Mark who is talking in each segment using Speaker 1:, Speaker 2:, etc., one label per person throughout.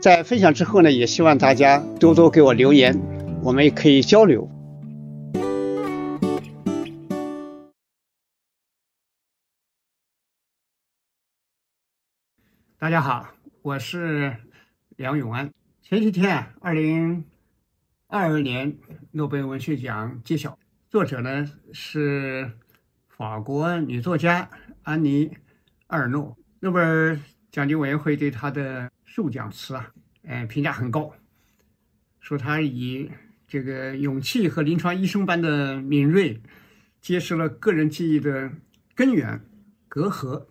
Speaker 1: 在分享之后呢，也希望大家多多给我留言，我们也可以交流。大家好，我是梁永安。前几天，二零二二年诺贝尔文学奖揭晓，作者呢是法国女作家安妮·埃尔诺。诺贝尔奖金委员会对她的授奖词啊，呃，评价很高，说他以这个勇气和临床医生般的敏锐，揭示了个人记忆的根源、隔阂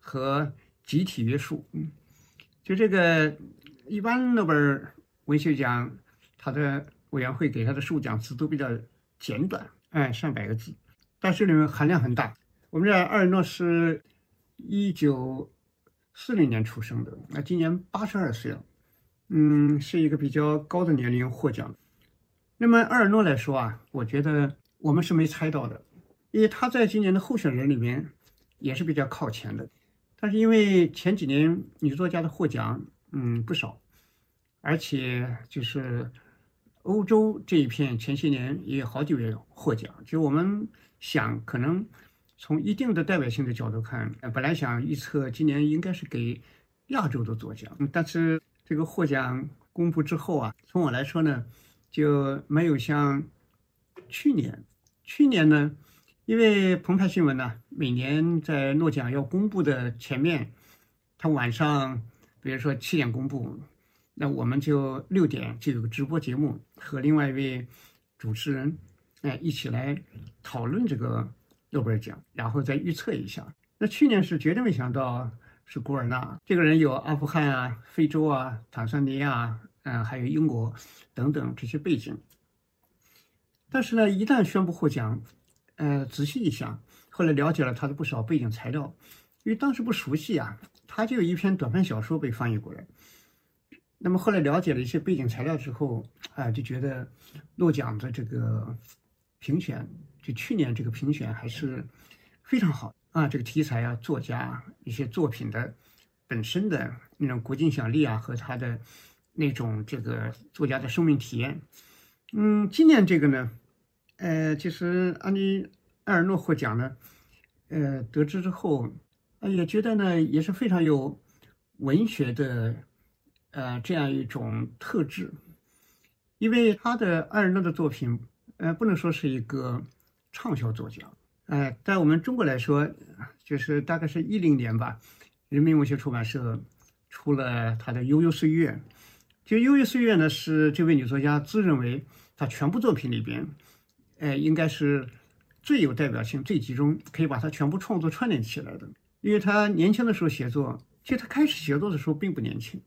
Speaker 1: 和。集体约束，嗯，就这个，一般诺贝尔文学奖，他的委员会给他的授奖词都比较简短，哎，上百个字，但是里面含量很大。我们这阿尔诺是一九四零年出生的，那今年八十二岁了，嗯，是一个比较高的年龄获奖。那么阿尔诺来说啊，我觉得我们是没猜到的，因为他在今年的候选人里面也是比较靠前的。但是因为前几年女作家的获奖，嗯不少，而且就是欧洲这一片前些年也有好几位获奖。就我们想，可能从一定的代表性的角度看，本来想预测今年应该是给亚洲的作奖，但是这个获奖公布之后啊，从我来说呢，就没有像去年，去年呢。因为澎湃新闻呢，每年在诺奖要公布的前面，他晚上，比如说七点公布，那我们就六点就有个直播节目，和另外一位主持人，哎，一起来讨论这个诺贝尔奖，然后再预测一下。那去年是绝对没想到是古尔纳这个人有阿富汗啊、非洲啊、坦桑尼亚，嗯，还有英国等等这些背景。但是呢，一旦宣布获奖，呃，仔细一想，后来了解了他的不少背景材料，因为当时不熟悉啊，他就有一篇短篇小说被翻译过来。那么后来了解了一些背景材料之后，啊，就觉得诺奖的这个评选，就去年这个评选还是非常好啊，这个题材啊，作家一些作品的本身的那种国际影响力啊，和他的那种这个作家的生命体验，嗯，今年这个呢。呃，其实安妮埃尔诺获奖呢，呃，得知之后，也觉得呢也是非常有文学的，呃，这样一种特质，因为他的埃尔诺的作品，呃，不能说是一个畅销作家，呃，在我们中国来说，就是大概是一零年吧，人民文学出版社出了他的《悠悠岁月》，就《悠悠岁月》呢，是这位女作家自认为她全部作品里边。哎，应该是最有代表性、最集中，可以把她全部创作串联起来的。因为她年轻的时候写作，其实她开始写作的时候并不年轻，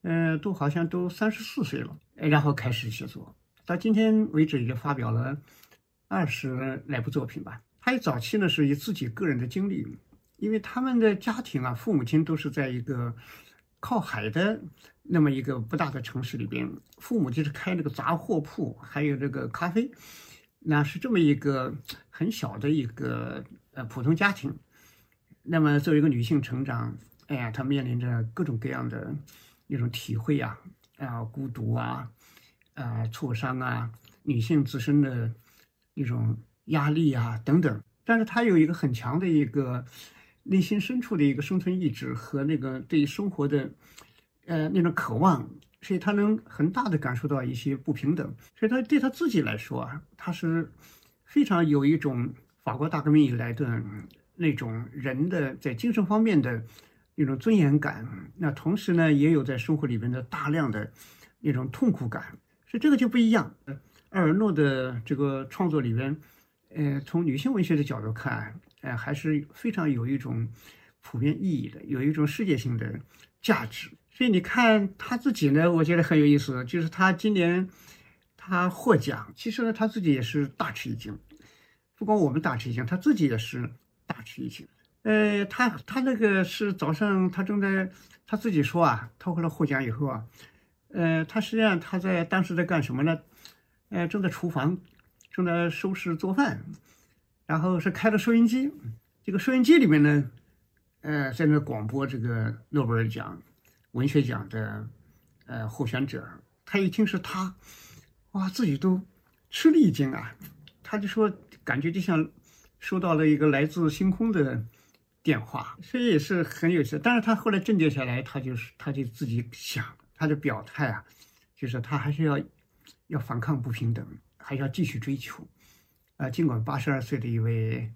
Speaker 1: 呃，都好像都三十四岁了，然后开始写作。到今天为止，已经发表了二十来部作品吧。他早期呢是以自己个人的经历，因为他们的家庭啊，父母亲都是在一个靠海的那么一个不大的城市里边，父母就是开那个杂货铺，还有这个咖啡。那是这么一个很小的一个呃普通家庭，那么作为一个女性成长，哎呀，她面临着各种各样的那种体会啊，啊，孤独啊，啊，挫伤啊，女性自身的一种压力啊等等。但是他有一个很强的一个内心深处的一个生存意志和那个对生活的呃那种渴望，所以他能很大的感受到一些不平等。所以他对他自己来说啊，他是非常有一种法国大革命以来的那种人的在精神方面的那种尊严感。那同时呢，也有在生活里面的大量的那种痛苦感。所以这个就不一样。埃尔诺的这个创作里边，呃，从女性文学的角度看，呃，还是非常有一种普遍意义的，有一种世界性的价值。所以你看他自己呢，我觉得很有意思，就是他今年他获奖，其实呢他自己也是大吃一惊。不光我们大吃一惊，他自己也是大吃一惊。呃，他他那个是早上他正在他自己说啊，他后来获奖以后啊。呃，他实际上他在当时在干什么呢？呃，正在厨房，正在收拾做饭，然后是开着收音机。这个收音机里面呢，呃，在那广播这个诺贝尔奖文学奖的呃候选者。他一听是他，哇，自己都吃了一惊啊！他就说，感觉就像收到了一个来自星空的电话，所以也是很有意思。但是他后来镇定下来，他就是他就自己想。他的表态啊，就是他还是要要反抗不平等，还要继续追求。啊，尽管八十二岁的一位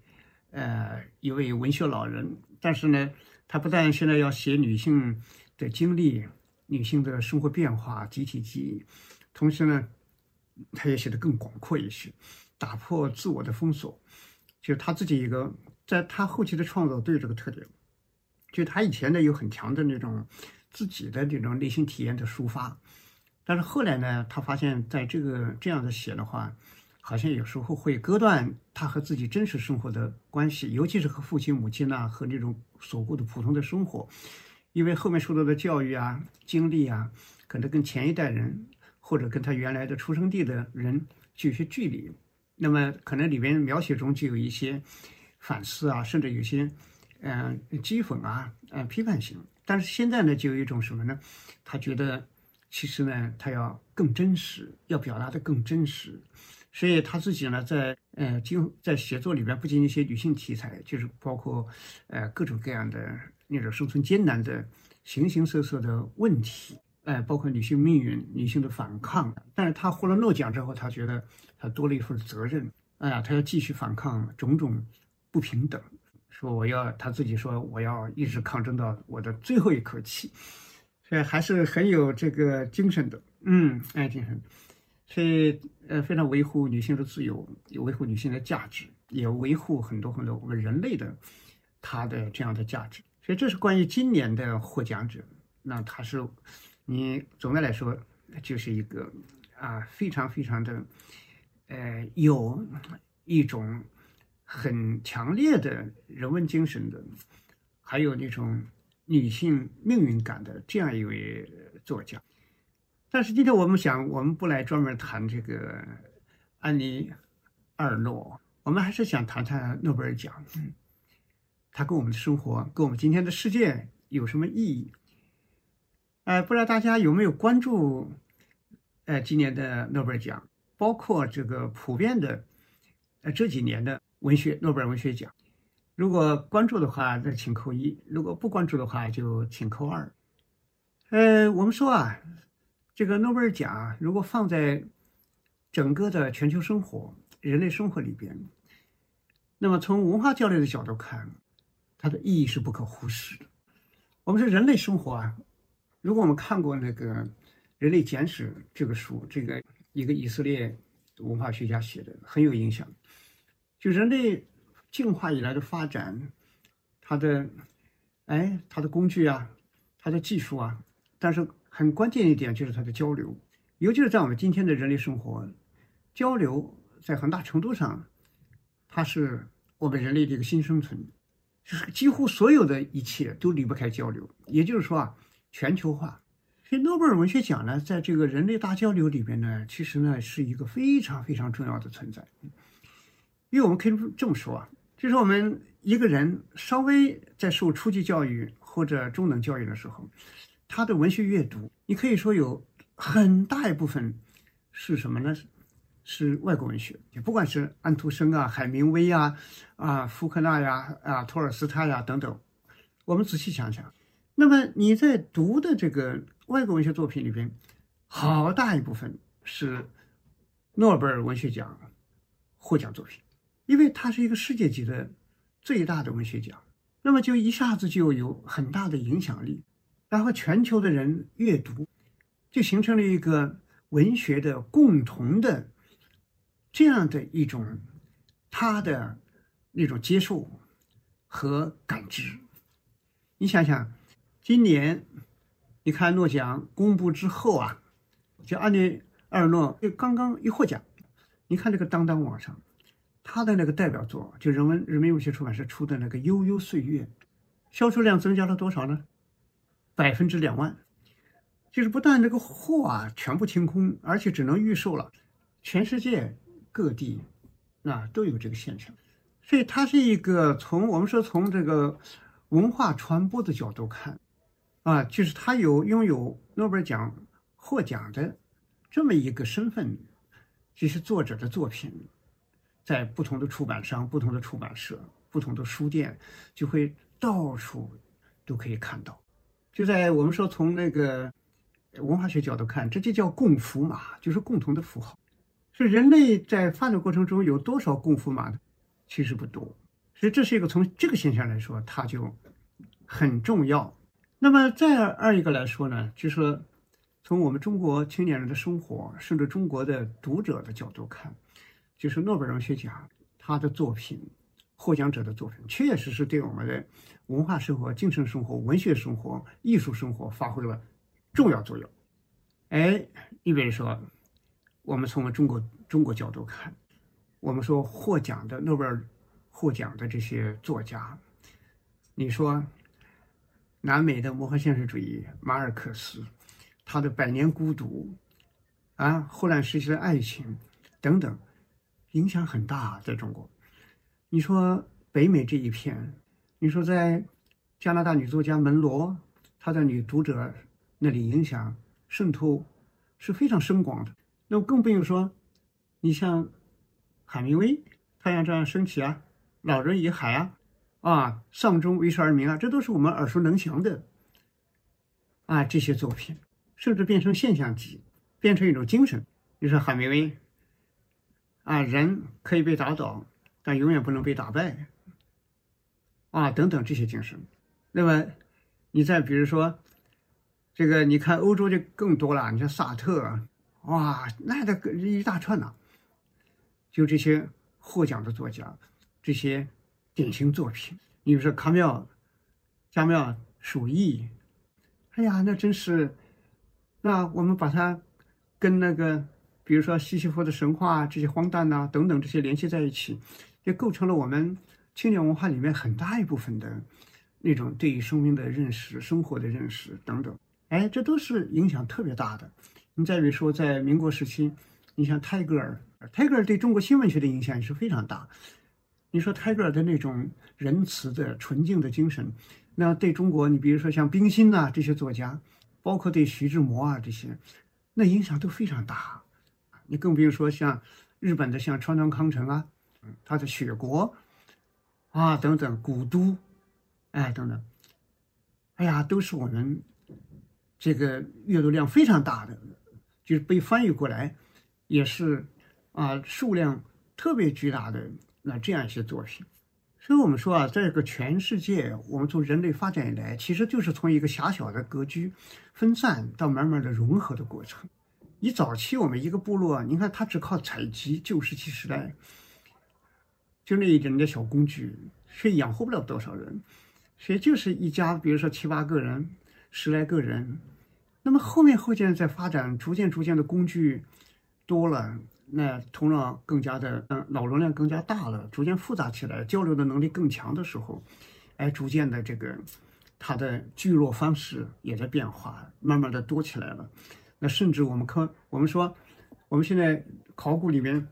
Speaker 1: 呃一位文学老人，但是呢，他不但现在要写女性的经历、女性的生活变化、集体记忆，同时呢，他也写得更广阔一些，打破自我的封锁。就他自己一个，在他后期的创作都有这个特点，就他以前呢有很强的那种。自己的这种内心体验的抒发，但是后来呢，他发现，在这个这样的写的话，好像有时候会割断他和自己真实生活的关系，尤其是和父亲、母亲呐，和那种所过的普通的生活，因为后面受到的教育啊、经历啊，可能跟前一代人或者跟他原来的出生地的人就有些距离，那么可能里边描写中就有一些反思啊，甚至有些嗯讥讽啊、嗯批判性。但是现在呢，就有一种什么呢？他觉得，其实呢，他要更真实，要表达的更真实，所以他自己呢，在呃，今在写作里边，不仅仅写女性题材，就是包括呃各种各样的那种生存艰难的形形色色的问题，呃，包括女性命运、女性的反抗。但是他获了诺奖之后，他觉得他多了一份责任，哎呀，他要继续反抗种种不平等。说我要他自己说我要一直抗争到我的最后一口气，所以还是很有这个精神的，嗯，哎，精神，所以呃非常维护女性的自由，也维护女性的价值，也维护很多很多我们人类的他的这样的价值。所以这是关于今年的获奖者，那他是你总的来说就是一个啊非常非常的呃有一种。很强烈的人文精神的，还有那种女性命运感的这样一位作家。但是今天我们想，我们不来专门谈这个安妮·尔诺，我们还是想谈谈诺贝尔奖。他跟我们的生活，跟我们今天的世界有什么意义？呃，不知道大家有没有关注？呃，今年的诺贝尔奖，包括这个普遍的，呃，这几年的。文学诺贝尔文学奖，如果关注的话，那请扣一；如果不关注的话，就请扣二。呃，我们说啊，这个诺贝尔奖如果放在整个的全球生活、人类生活里边，那么从文化交流的角度看，它的意义是不可忽视的。我们说人类生活啊，如果我们看过那个《人类简史》这个书，这个一个以色列文化学家写的，很有影响。就人类进化以来的发展，它的，哎，它的工具啊，它的技术啊，但是很关键一点就是它的交流，尤其是在我们今天的人类生活，交流在很大程度上，它是我们人类的一个新生存，就是几乎所有的一切都离不开交流。也就是说啊，全球化，所以诺贝尔文学奖呢，在这个人类大交流里边呢，其实呢是一个非常非常重要的存在。因为我们可以这么说啊，就是我们一个人稍微在受初级教育或者中等教育的时候，他的文学阅读，你可以说有很大一部分是什么呢？是外国文学，也不管是安徒生啊、海明威呀、啊福克纳呀、啊托尔斯泰呀等等。我们仔细想想，那么你在读的这个外国文学作品里边，好大一部分是诺贝尔文学奖获奖作品，因为它是一个世界级的最大的文学奖，那么就一下子就有很大的影响力，然后全球的人阅读，就形成了一个文学的共同的这样的一种他的那种接受和感知。你想想，今年你看诺奖公布之后啊，就安妮埃尔诺就刚刚一获奖，你看这个当当网上，他的那个代表作就人文人民文学出版社出的那个《悠悠岁月》，销售量增加了多少呢？百分之两万，就是不但这个货啊全部清空，而且只能预售了，全世界各地啊都有这个现象，所以它是一个从我们说从这个。文化传播的角度看，啊，就是他有拥有诺贝尔奖获奖的这么一个身份，其实作者的作品在不同的出版商、不同的出版社、不同的书店就会到处都可以看到。就在我们说从那个文化学角度看，这就叫共符码，就是共同的符号。是人类在发展过程中有多少共符码呢？其实不多。所以这是一个从这个现象来说，它就很重要。那么再二一个来说呢，就是从我们中国青年人的生活，甚至中国的读者的角度看，就是诺贝尔文学奖他的作品，获奖者的作品，确实是对我们的文化生活、精神生活、文学生活、艺术生活发挥了重要作用。哎，你比如说，我们从我们中国中国角度看，我们说获奖的诺贝尔。获奖的这些作家，你说，南美的魔幻现实主义马尔克斯，他的《百年孤独》，啊，霍乱时期的爱情等等，影响很大，在中国。你说北美这一片，你说在加拿大女作家门罗，她在女读者那里影响渗透是非常深广的。那更不用说，你像海明威，太阳照样升起啊。老人与海啊，啊，丧钟为时而鸣啊，这都是我们耳熟能详的啊，这些作品，甚至变成现象级，变成一种精神。你说海明威啊，人可以被打倒，但永远不能被打败啊，等等这些精神。那么，你再比如说，这个你看欧洲就更多了，你像萨特，哇，那的一大串呢，就这些获奖的作家。这些典型作品，你比如说卡缪、加缪、鼠疫，哎呀，那真是，那我们把它跟那个，比如说西西弗的神话这些荒诞呐等等这些联系在一起，也构成了我们青年文化里面很大一部分的那种对于生命的认识、生活的认识等等。哎，这都是影响特别大的。你再比如说，在民国时期，你像泰戈尔，泰戈尔对中国新文学的影响也是非常大。你说泰戈尔的那种仁慈的、纯净的精神，那对中国，你比如说像冰心呐这些作家，包括对徐志摩啊这些，那影响都非常大。你更不用说像日本的像川端康成啊，他的《雪国》啊等等，古都，哎等等，哎呀，都是我们这个阅读量非常大的，就是被翻译过来，也是啊数量特别巨大的。那这样一些作品，所以我们说啊，在这个全世界，我们从人类发展以来，其实就是从一个狭小的格局分散到慢慢的融合的过程。你早期我们一个部落，你看他只靠采集，旧石器时代就那一点点小工具，却养活不了多少人，所以就是一家，比如说七八个人、十来个人。那么后面后渐在发展，逐渐逐渐的工具多了。那头脑更加的，嗯，脑容量更加大了，逐渐复杂起来，交流的能力更强的时候，哎，逐渐的这个，它的聚落方式也在变化，慢慢的多起来了。那甚至我们科，我们说，我们现在考古里面，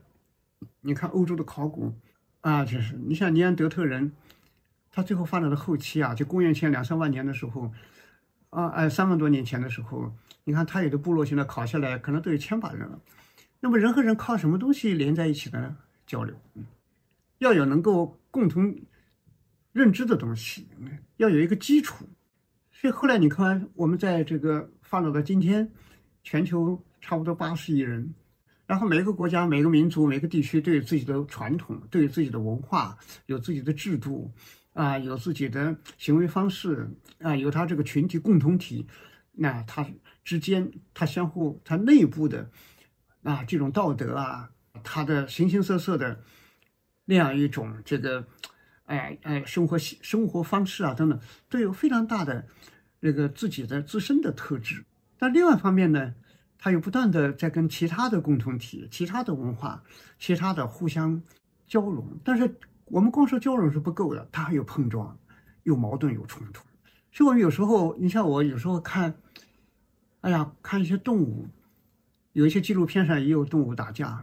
Speaker 1: 你看欧洲的考古啊，就是你像尼安德特人，他最后发展的后期啊，就公元前两三万年的时候，啊，哎，三万多年前的时候，你看他有的部落现在考下来，可能都有千把人了。那么人和人靠什么东西连在一起的呢？交流，要有能够共同认知的东西，要有一个基础。所以后来你看，我们在这个发展到今天，全球差不多八十亿人。然后每个国家、每个民族、每个地区都有自己的传统，都有自己的文化，有自己的制度，啊，有自己的行为方式，啊，有它这个群体共同体，那它之间，它相互，它内部的，啊，这种道德啊，它的形形色色的那样一种这个，哎哎，生活生活方式啊等等，都有非常大的这个自己的自身的特质。但另外一方面呢？它又不断的在跟其他的共同体、其他的文化、其他的互相交融，但是我们光说交融是不够的，它还有碰撞、有矛盾、有冲突。所以我们有时候，你像我有时候看，哎呀，看一些动物，有一些纪录片上也有动物打架。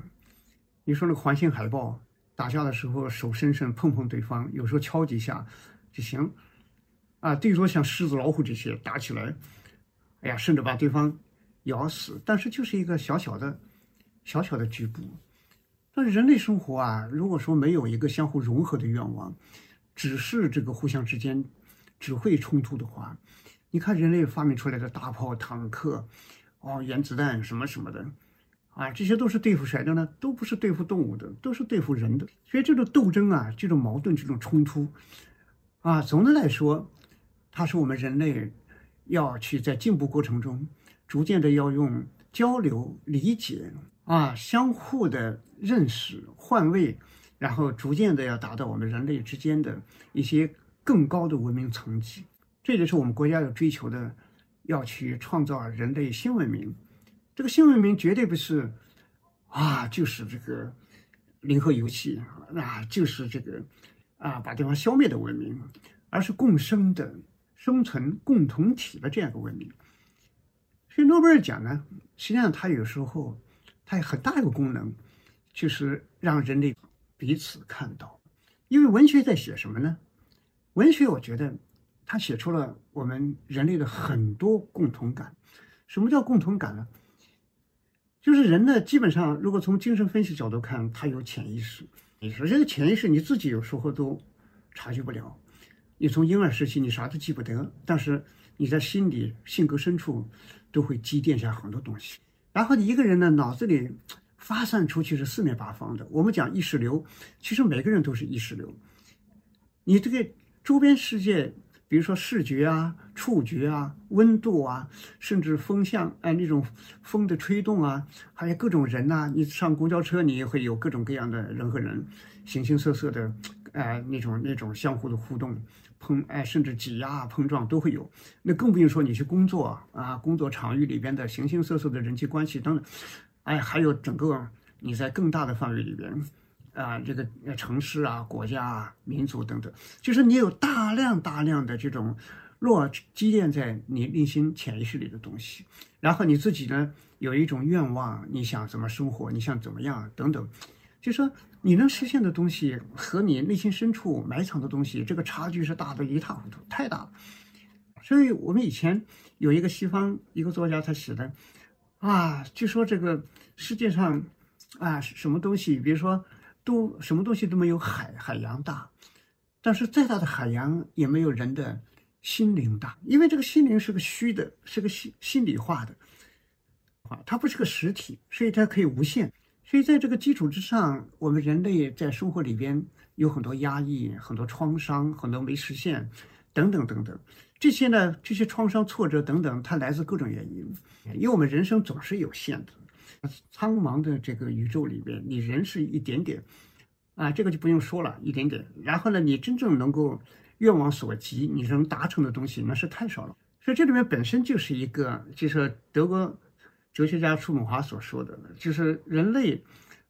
Speaker 1: 你说那个环形海豹打架的时候，手伸伸碰碰对方，有时候敲几下就行。啊，对说像狮子、老虎这些打起来，哎呀，甚至把对方。咬死，但是就是一个小小的、小小的局部。但人类生活啊，如果说没有一个相互融合的愿望，只是这个互相之间只会冲突的话，你看人类发明出来的大炮、坦克，哦，原子弹什么什么的，啊，这些都是对付谁的呢？都不是对付动物的，都是对付人的。所以这种斗争啊，这种矛盾、这种冲突，啊，总的来说，它是我们人类要去在进步过程中。逐渐的要用交流、理解啊，相互的认识、换位，然后逐渐的要达到我们人类之间的一些更高的文明层级。这就是我们国家要追求的，要去创造人类新文明。这个新文明绝对不是啊，就是这个零和游戏啊，就是这个啊把对方消灭的文明，而是共生的、生存共同体的这样一个文明。所以诺贝尔奖呢，实际上它有时候它有很大一个功能，就是让人类彼此看到。因为文学在写什么呢？文学我觉得它写出了我们人类的很多共同感。什么叫共同感呢？就是人呢，基本上如果从精神分析角度看，他有潜意识。你说这个潜意识你自己有时候都察觉不了。你从婴儿时期你啥都记不得，但是你在心里性格深处。都会积淀下很多东西，然后你一个人呢，脑子里发散出去是四面八方的。我们讲意识流，其实每个人都是意识流。你这个周边世界，比如说视觉啊、触觉啊、温度啊，甚至风向，哎，那种风的吹动啊，还有各种人呐，你上公交车，你也会有各种各样的人和人，形形色色的，哎，那种那种相互的互动。碰哎，甚至挤压、碰撞都会有，那更不用说你去工作啊，工作场域里边的形形色色的人际关系等等，哎，还有整个你在更大的范围里边啊，这个城市啊、国家啊、民族等等，就是你有大量大量的这种落积淀在你内心潜意识里的东西，然后你自己呢有一种愿望，你想怎么生活，你想怎么样等等。就说你能实现的东西和你内心深处埋藏的东西，这个差距是大的一塌糊涂，太大了。所以我们以前有一个西方一个作家，他写的啊，就说这个世界上啊，什么东西，比如说都什么东西都没有海海洋大，但是再大的海洋也没有人的心灵大，因为这个心灵是个虚的，是个心心理化的啊，它不是个实体，所以它可以无限。所以，在这个基础之上，我们人类在生活里边有很多压抑、很多创伤、很多没实现，等等等等。这些呢，这些创伤、挫折等等，它来自各种原因。因为我们人生总是有限的，苍茫的这个宇宙里边，你人是一点点，啊，这个就不用说了，一点点。然后呢，你真正能够愿望所及，你能达成的东西，那是太少了。所以这里面本身就是一个，就是德国。哲学家叔本华所说的，就是人类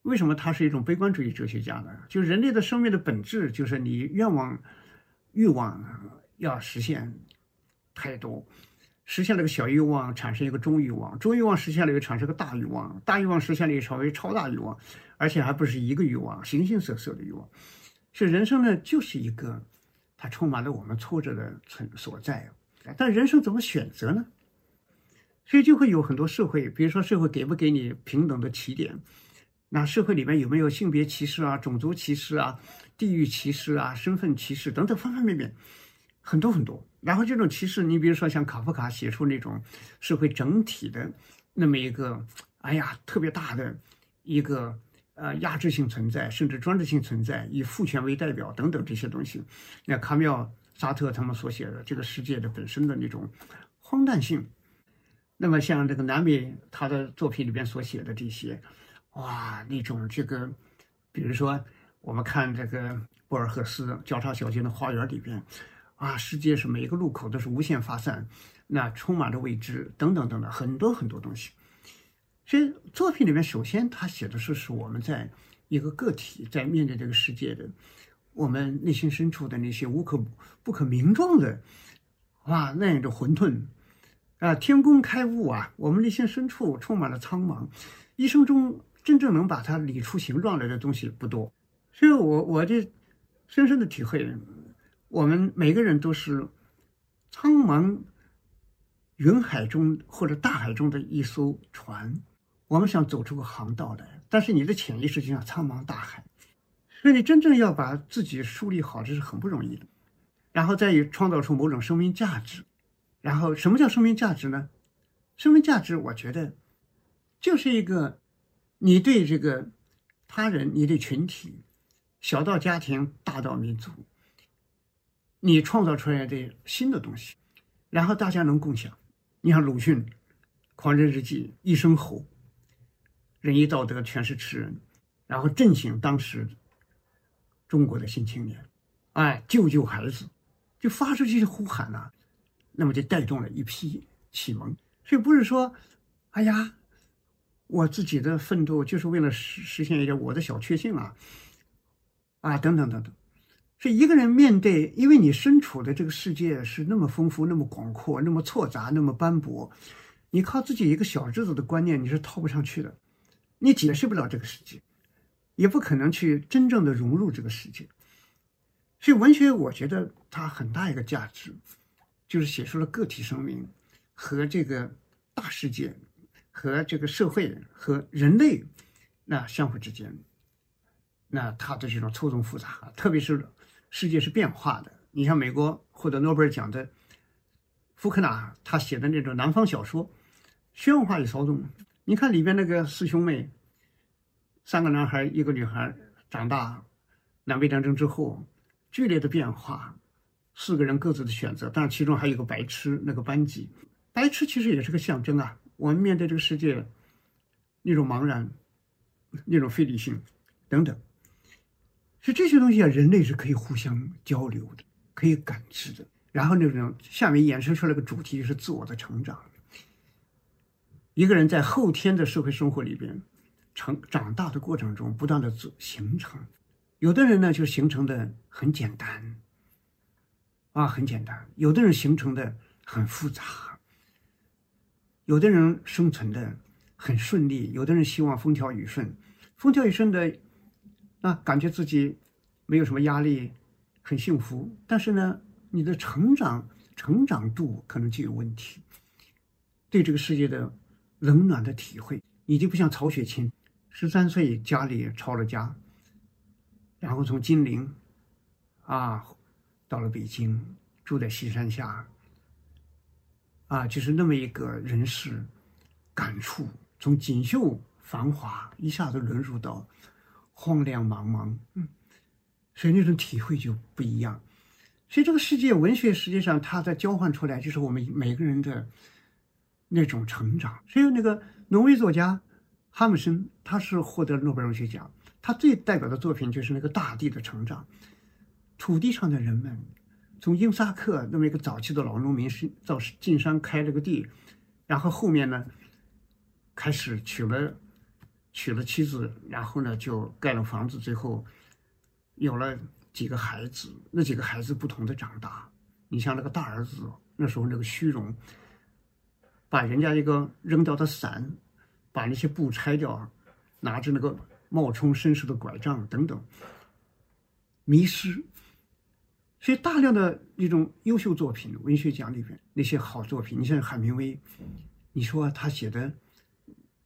Speaker 1: 为什么他是一种悲观主义哲学家呢？就人类的生命的本质，就是你愿望、欲望要实现太多，实现了个小欲望，产生一个中欲望，中欲望实现了又产生个大欲望，大欲望实现了又成为超大欲望，而且还不是一个欲望，形形色色的欲望。所以人生呢，就是一个它充满了我们挫折的存所在。但人生怎么选择呢？所以就会有很多社会，比如说社会给不给你平等的起点？那社会里面有没有性别歧视啊、种族歧视啊、地域歧视啊、身份歧视等等方方面面，很多很多。然后这种歧视，你比如说像卡夫卡写出那种社会整体的那么一个哎呀，特别大的一个呃压制性存在，甚至专制性存在，以父权为代表等等这些东西。那卡缪、沙特他们所写的这个世界的本身的那种荒诞性。那么像这个南美他的作品里边所写的这些，哇，那种这个，比如说我们看这个博尔赫斯《交叉小径的花园》里边，啊，世界是每一个路口都是无限发散，那充满着未知，等等等等，很多很多东西。所以作品里面，首先他写的是是我们在一个个体在面对这个世界的，我们内心深处的那些无可不可名状的，哇，那样的混沌。啊，天公开物啊！我们内心深处充满了苍茫，一生中真正能把它理出形状来的东西不多。所以，我我就深深的体会，我们每个人都是苍茫云海中或者大海中的一艘船，我们想走出个航道来，但是你的潜意识就像苍茫大海，所以你真正要把自己树立好，这是很不容易的。然后再于创造出某种生命价值。然后，什么叫生命价值呢？生命价值，我觉得就是一个你对这个他人、你对群体，小到家庭，大到民族，你创造出来的新的东西，然后大家能共享。你像鲁迅《狂人日记》，一声吼，仁义道德全是吃人，然后振兴当时中国的新青年，哎，救救孩子，就发出这些呼喊呐。那么就带动了一批启蒙，所以不是说，哎呀，我自己的奋斗就是为了实实现一点我的小确幸啊，啊，等等等等，是一个人面对，因为你身处的这个世界是那么丰富、那么广阔、那么错杂、那么斑驳，你靠自己一个小日子的观念你是套不上去的，你解释不了这个世界，也不可能去真正的融入这个世界，所以文学我觉得它很大一个价值。就是写出了个体生命和这个大世界和这个社会和人类那相互之间，那它的这种错综复杂，特别是世界是变化的。你像美国获得诺贝尔奖的福克纳，他写的那种南方小说，喧哗与骚动。你看里边那个四兄妹，三个男孩一个女孩长大，南北战争之后剧烈的变化。四个人各自的选择，但是其中还有一个白痴，那个班级，白痴其实也是个象征啊。我们面对这个世界，那种茫然，那种非理性，等等，所以这些东西啊，人类是可以互相交流的，可以感知的。然后那种下面衍生出来个主题就是自我的成长。一个人在后天的社会生活里边，成长大的过程中，不断的组形成。有的人呢，就形成的很简单。啊，很简单。有的人形成的很复杂，有的人生存的很顺利，有的人希望风调雨顺。风调雨顺的，啊，感觉自己没有什么压力，很幸福。但是呢，你的成长成长度可能就有问题。对这个世界的冷暖的体会，你就不像曹雪芹，十三岁家里抄了家，然后从金陵，啊。到了北京，住在西山下，啊，就是那么一个人世感触，从锦绣繁华一下子沦入到荒凉茫茫，嗯，所以那种体会就不一样。所以这个世界文学实际上它在交换出来，就是我们每个人的那种成长。所以那个挪威作家哈姆森，他是获得诺贝尔文学奖，他最代表的作品就是那个大地的成长。土地上的人们，从英萨克那么一个早期的老农民，是到进山开了个地，然后后面呢，开始娶了娶了妻子，然后呢就盖了房子，最后有了几个孩子。那几个孩子不同的长大，你像那个大儿子，那时候那个虚荣，把人家一个扔掉的伞，把那些布拆掉，拿着那个冒充绅士的拐杖等等，迷失。所以，大量的一种优秀作品，文学奖里边那些好作品，你像海明威，你说他写的《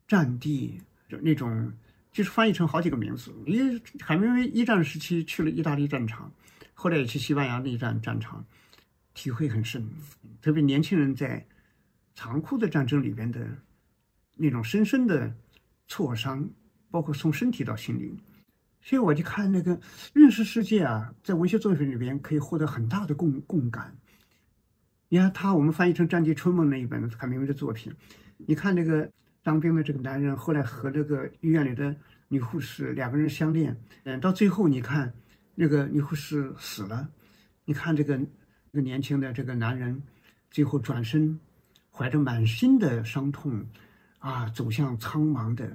Speaker 1: 战地》就那种，就是翻译成好几个名字。因为海明威一战时期去了意大利战场，后来也去西班牙内战战场，体会很深。特别年轻人在残酷的战争里边的那种深深的挫伤，包括从身体到心灵。所以我就看那个认识世界啊，在文学作品里边可以获得很大的共共感。你看他，我们翻译成《战地春梦》那一本海明威的作品，你看那个当兵的这个男人，后来和这个医院里的女护士两个人相恋，嗯，到最后你看那个女护士死了，你看这个这个年轻的这个男人，最后转身，怀着满心的伤痛，啊，走向苍茫的。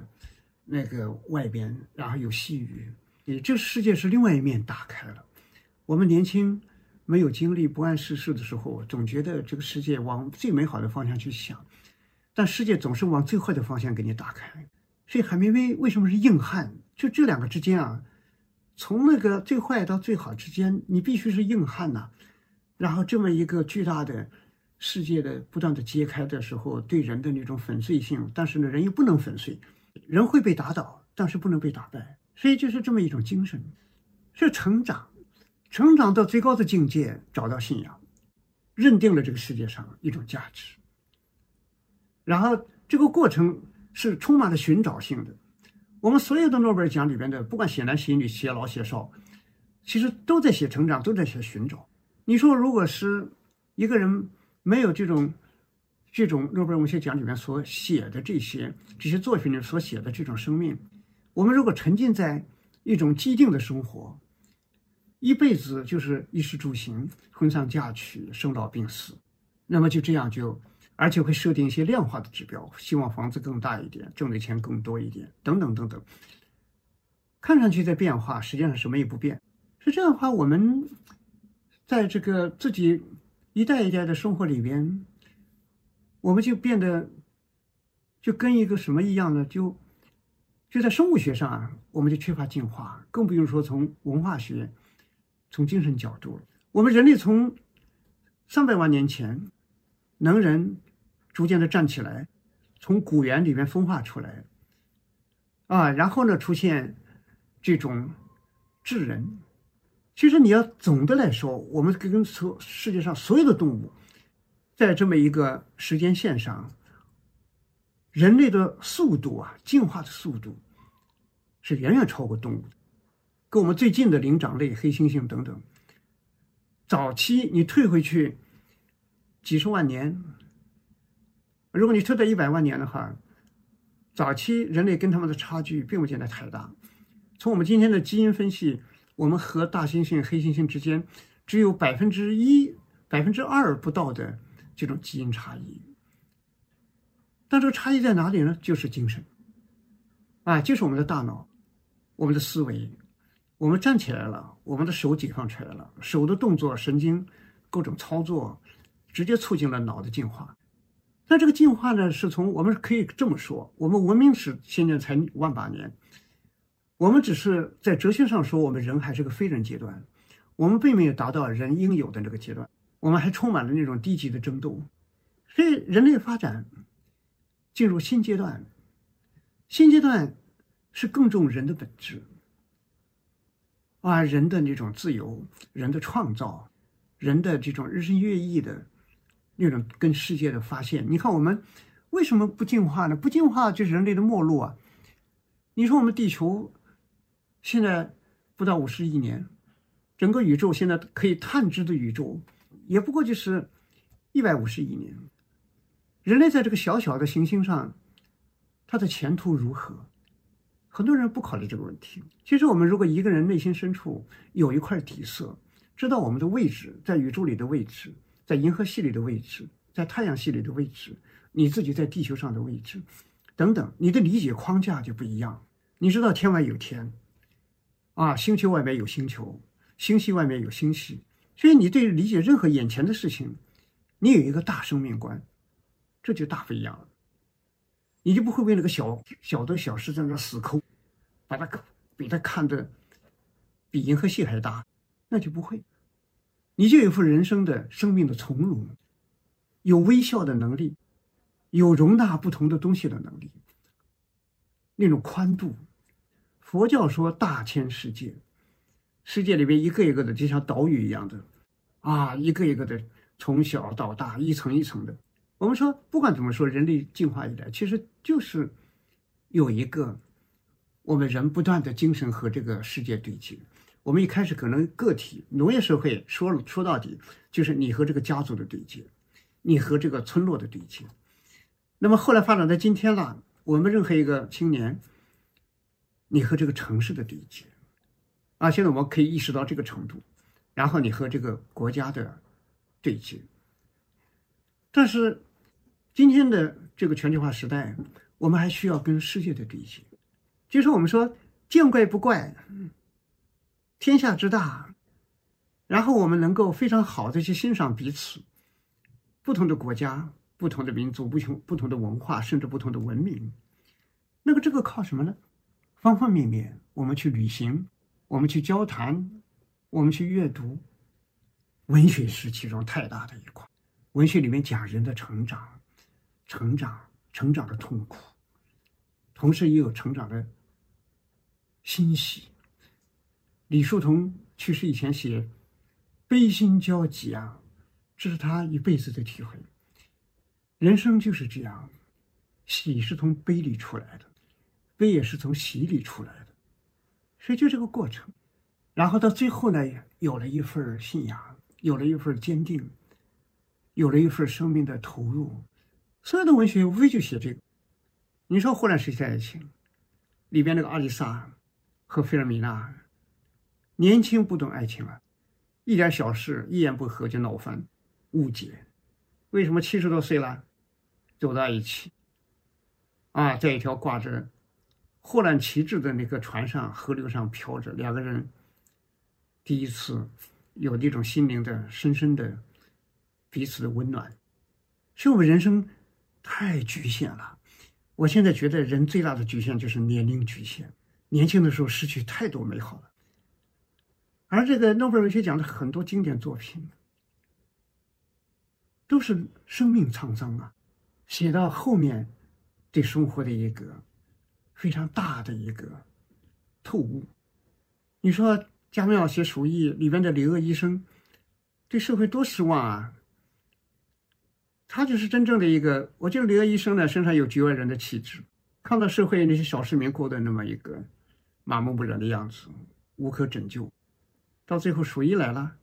Speaker 1: 那个外边，然后有细雨，你这世界是另外一面打开了。我们年轻，没有经历不谙世事的时候，总觉得这个世界往最美好的方向去想，但世界总是往最坏的方向给你打开。所以海明威为什么是硬汉？就这两个之间啊，从那个最坏到最好之间，你必须是硬汉呐。然后这么一个巨大的世界的不断的揭开的时候，对人的那种粉碎性，但是呢，人又不能粉碎。人会被打倒，但是不能被打败，所以就是这么一种精神，是成长，成长到最高的境界，找到信仰，认定了这个世界上一种价值。然后这个过程是充满了寻找性的。我们所有的诺贝尔奖里边的，不管写男写女、写老写少，其实都在写成长，都在写寻找。你说，如果是一个人没有这种。这种诺贝尔文学奖里面所写的这些这些作品里所写的这种生命，我们如果沉浸在一种既定的生活，一辈子就是衣食住行、婚丧嫁娶、生老病死，那么就这样就，而且会设定一些量化的指标，希望房子更大一点，挣的钱更多一点，等等等等，看上去在变化，实际上什么也不变。是这样的话，我们在这个自己一代一代的生活里边。我们就变得，就跟一个什么一样呢？就就在生物学上啊，我们就缺乏进化，更不用说从文化学、从精神角度。我们人类从三百万年前，能人逐渐的站起来，从古猿里面分化出来，啊，然后呢出现这种智人。其实你要总的来说，我们跟所世界上所有的动物。在这么一个时间线上，人类的速度啊，进化的速度是远远超过动物。跟我们最近的灵长类、黑猩猩等等，早期你退回去几十万年，如果你退到一百万年的话，早期人类跟他们的差距并不见得太大。从我们今天的基因分析，我们和大猩猩、黑猩猩之间只有百分之一、百分之二不到的。这种基因差异，但这个差异在哪里呢？就是精神，啊，就是我们的大脑，我们的思维，我们站起来了，我们的手解放出来了，手的动作、神经各种操作，直接促进了脑的进化。那这个进化呢，是从我们可以这么说，我们文明史现在才万把年，我们只是在哲学上说，我们人还是个非人阶段，我们并没有达到人应有的这个阶段。我们还充满了那种低级的争斗，所以人类发展进入新阶段，新阶段是更重人的本质，啊，人的那种自由，人的创造，人的这种日新月异的那种跟世界的发现。你看，我们为什么不进化呢？不进化就是人类的末路啊！你说我们地球现在不到五十亿年，整个宇宙现在可以探知的宇宙。也不过就是一百五十亿年，人类在这个小小的行星上，它的前途如何？很多人不考虑这个问题。其实，我们如果一个人内心深处有一块底色，知道我们的位置在宇宙里的位置，在银河系里的位置，在太阳系里的位置，你自己在地球上的位置，等等，你的理解框架就不一样。你知道天外有天，啊，星球外面有星球，星系外面有星系。所以，你对理解任何眼前的事情，你有一个大生命观，这就大不一样了。你就不会为那个小小的小事在那死抠，把它比它看的比银河系还大，那就不会。你就有一副人生的生命的从容，有微笑的能力，有容纳不同的东西的能力，那种宽度。佛教说大千世界。世界里边一个一个的，就像岛屿一样的，啊，一个一个的，从小到大，一层一层的，我们说，不管怎么说，人类进化以来，其实就是有一个我们人不断的精神和这个世界对接。我们一开始可能个体农业社会说说到底就是你和这个家族的对接，你和这个村落的对接。那么后来发展到今天了，我们任何一个青年，你和这个城市的对接，啊，现在我们可以意识到这个程度，然后你和这个国家的对接。但是今天的这个全球化时代，我们还需要跟世界的对接，就是我们说见怪不怪，天下之大，然后我们能够非常好的去欣赏彼此不同的国家。不同的民族，不同不同的文化，甚至不同的文明，那个这个靠什么呢？方方面面，我们去旅行，我们去交谈，我们去阅读。文学是其中太大的一块。文学里面讲人的成长，成长，成长的痛苦，同时也有成长的欣喜。李叔同去世以前写“悲心交集”啊，这是他一辈子的体会。人生就是这样，喜是从悲里出来的，悲也是从喜里出来的，所以就这个过程。然后到最后呢，有了一份信仰，有了一份坚定，有了一份生命的投入。所有的文学无非就写这个。你说《霍乱时期的爱情》里边那个阿丽莎和菲尔米娜，年轻不懂爱情啊，一点小事一言不合就闹翻，误解。为什么七十多岁了？走到一起，啊，在一条挂着霍乱旗帜的那个船上，河流上漂着，两个人第一次有那种心灵的深深的彼此的温暖。所以我们人生太局限了。我现在觉得人最大的局限就是年龄局限，年轻的时候失去太多美好了。而这个诺贝尔文学奖的很多经典作品，都是生命沧桑啊。写到后面，对生活的一个非常大的一个透悟。你说加缪写《鼠疫》里边的李鄂医生，对社会多失望啊！他就是真正的一个，我觉得李鄂医生呢身上有局外人的气质，看到社会那些小市民过的那么一个麻木不仁的样子，无可拯救。到最后鼠疫来了，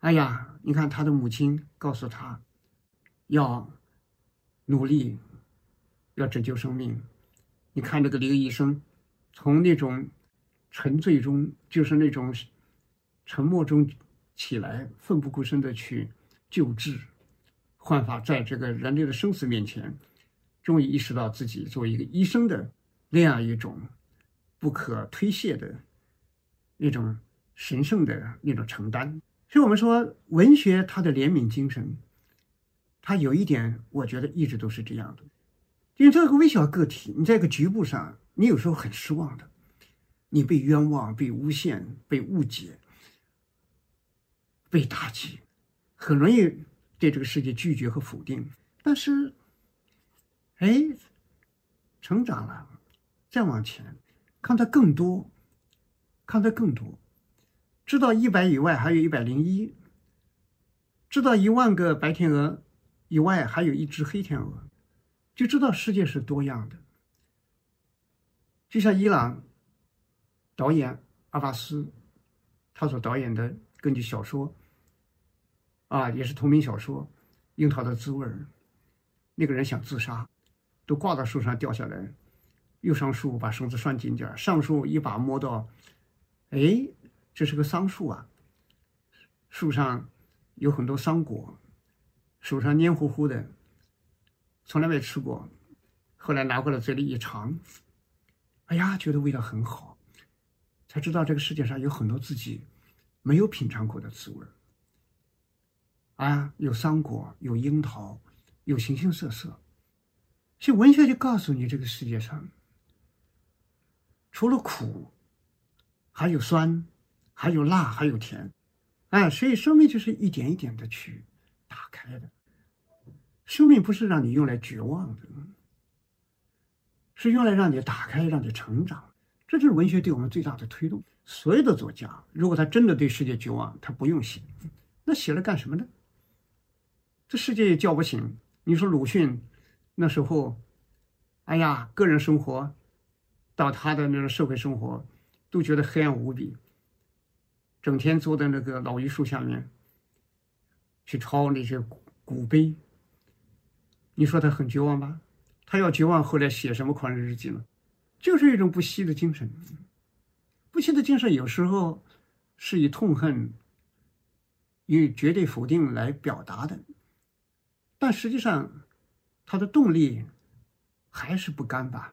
Speaker 1: 哎呀，你看他的母亲告诉他，要。努力要拯救生命，你看这个李医生，从那种沉醉中，就是那种沉默中起来，奋不顾身的去救治焕发，在这个人类的生死面前，终于意识到自己作为一个医生的那样一种不可推卸的那种神圣的那种承担。所以，我们说文学它的怜悯精神。它有一点，我觉得一直都是这样的，因为这个微小个体，你在一个局部上，你有时候很失望的，你被冤枉、被诬陷、被误解、被打击，很容易对这个世界拒绝和否定。但是，哎，成长了，再往前，看到更多，看到更多，知道一百以外还有一百零一，知道一万个白天鹅。以外还有一只黑天鹅，就知道世界是多样的。就像伊朗导演阿巴斯，他所导演的根据小说，啊，也是同名小说《樱桃的滋味》，那个人想自杀，都挂到树上掉下来，又上树把绳子拴紧点上树一把摸到，哎，这是个桑树啊，树上有很多桑果。手上黏糊糊的，从来没吃过，后来拿过来嘴里一尝，哎呀，觉得味道很好，才知道这个世界上有很多自己没有品尝过的滋味啊，有桑果，有樱桃，有形形色色。所以文学就告诉你，这个世界上除了苦，还有酸，还有辣，还有甜，哎，所以生命就是一点一点的去打开的。生命不是让你用来绝望的，是用来让你打开、让你成长。这就是文学对我们最大的推动。所有的作家，如果他真的对世界绝望，他不用写，那写了干什么呢？这世界也叫不醒。你说鲁迅那时候，哎呀，个人生活到他的那种社会生活，都觉得黑暗无比，整天坐在那个老榆树下面去抄那些古碑。你说他很绝望吧？他要绝望，后来写什么狂人日记呢？就是一种不息的精神。不息的精神有时候是以痛恨、以绝对否定来表达的。但实际上，他的动力还是不甘吧，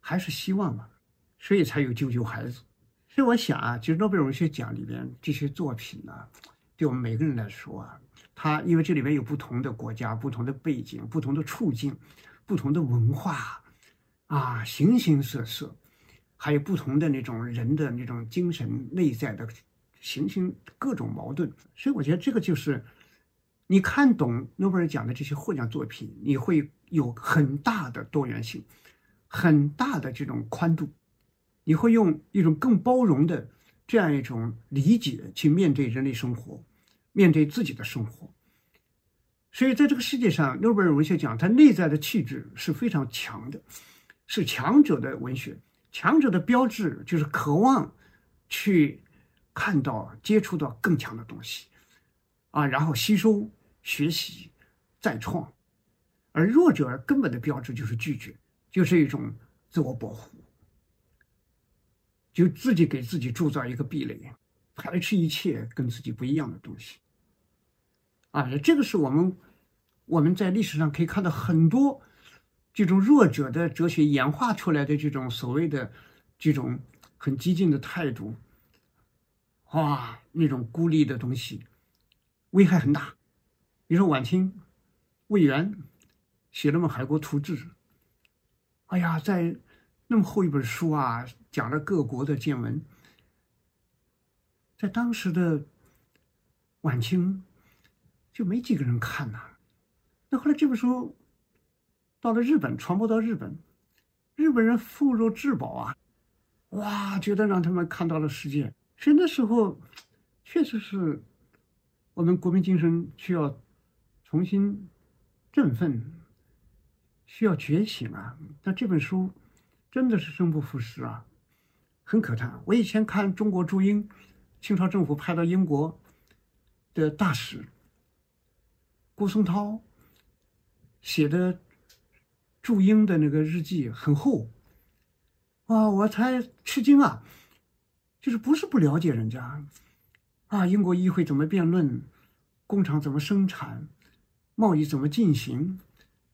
Speaker 1: 还是希望吧，所以才有救救孩子。所以我想啊，就诺贝尔文学奖里边这些作品呢，对我们每个人来说啊，它因为这里面有不同的国家、不同的背景、不同的处境、不同的文化啊，形形色色，还有不同的那种人的那种精神内在的形形各种矛盾。所以我觉得这个就是。你看懂诺贝尔奖的这些获奖作品，你会有很大的多元性，很大的这种宽度，你会用一种更包容的这样一种理解去面对人类生活，面对自己的生活。所以，在这个世界上，诺贝尔文学奖它内在的气质是非常强的，是强者的文学，强者的标志就是渴望去看到、接触到更强的东西，啊，然后吸收。学习、再创，而弱者根本的标志就是拒绝，就是一种自我保护，就自己给自己铸造一个壁垒，排斥一切跟自己不一样的东西。啊，这个是我们我们在历史上可以看到很多这种弱者的哲学演化出来的这种所谓的这种很激进的态度，哇，那种孤立的东西，危害很大。比如说晚清，魏源写了么《海国图志》，哎呀，在那么厚一本书啊，讲了各国的见闻，在当时的晚清就没几个人看呐。那后来这本书到了日本，传播到日本，日本人妇若至宝啊，哇，觉得让他们看到了世界。所以那时候确实是我们国民精神需要。重新振奋，需要觉醒啊！那这本书真的是生不逢时啊，很可叹。我以前看中国驻英，清朝政府派到英国的大使郭松涛写的驻英的那个日记很厚，啊，我才吃惊啊！就是不是不了解人家啊？英国议会怎么辩论？工厂怎么生产？贸易怎么进行？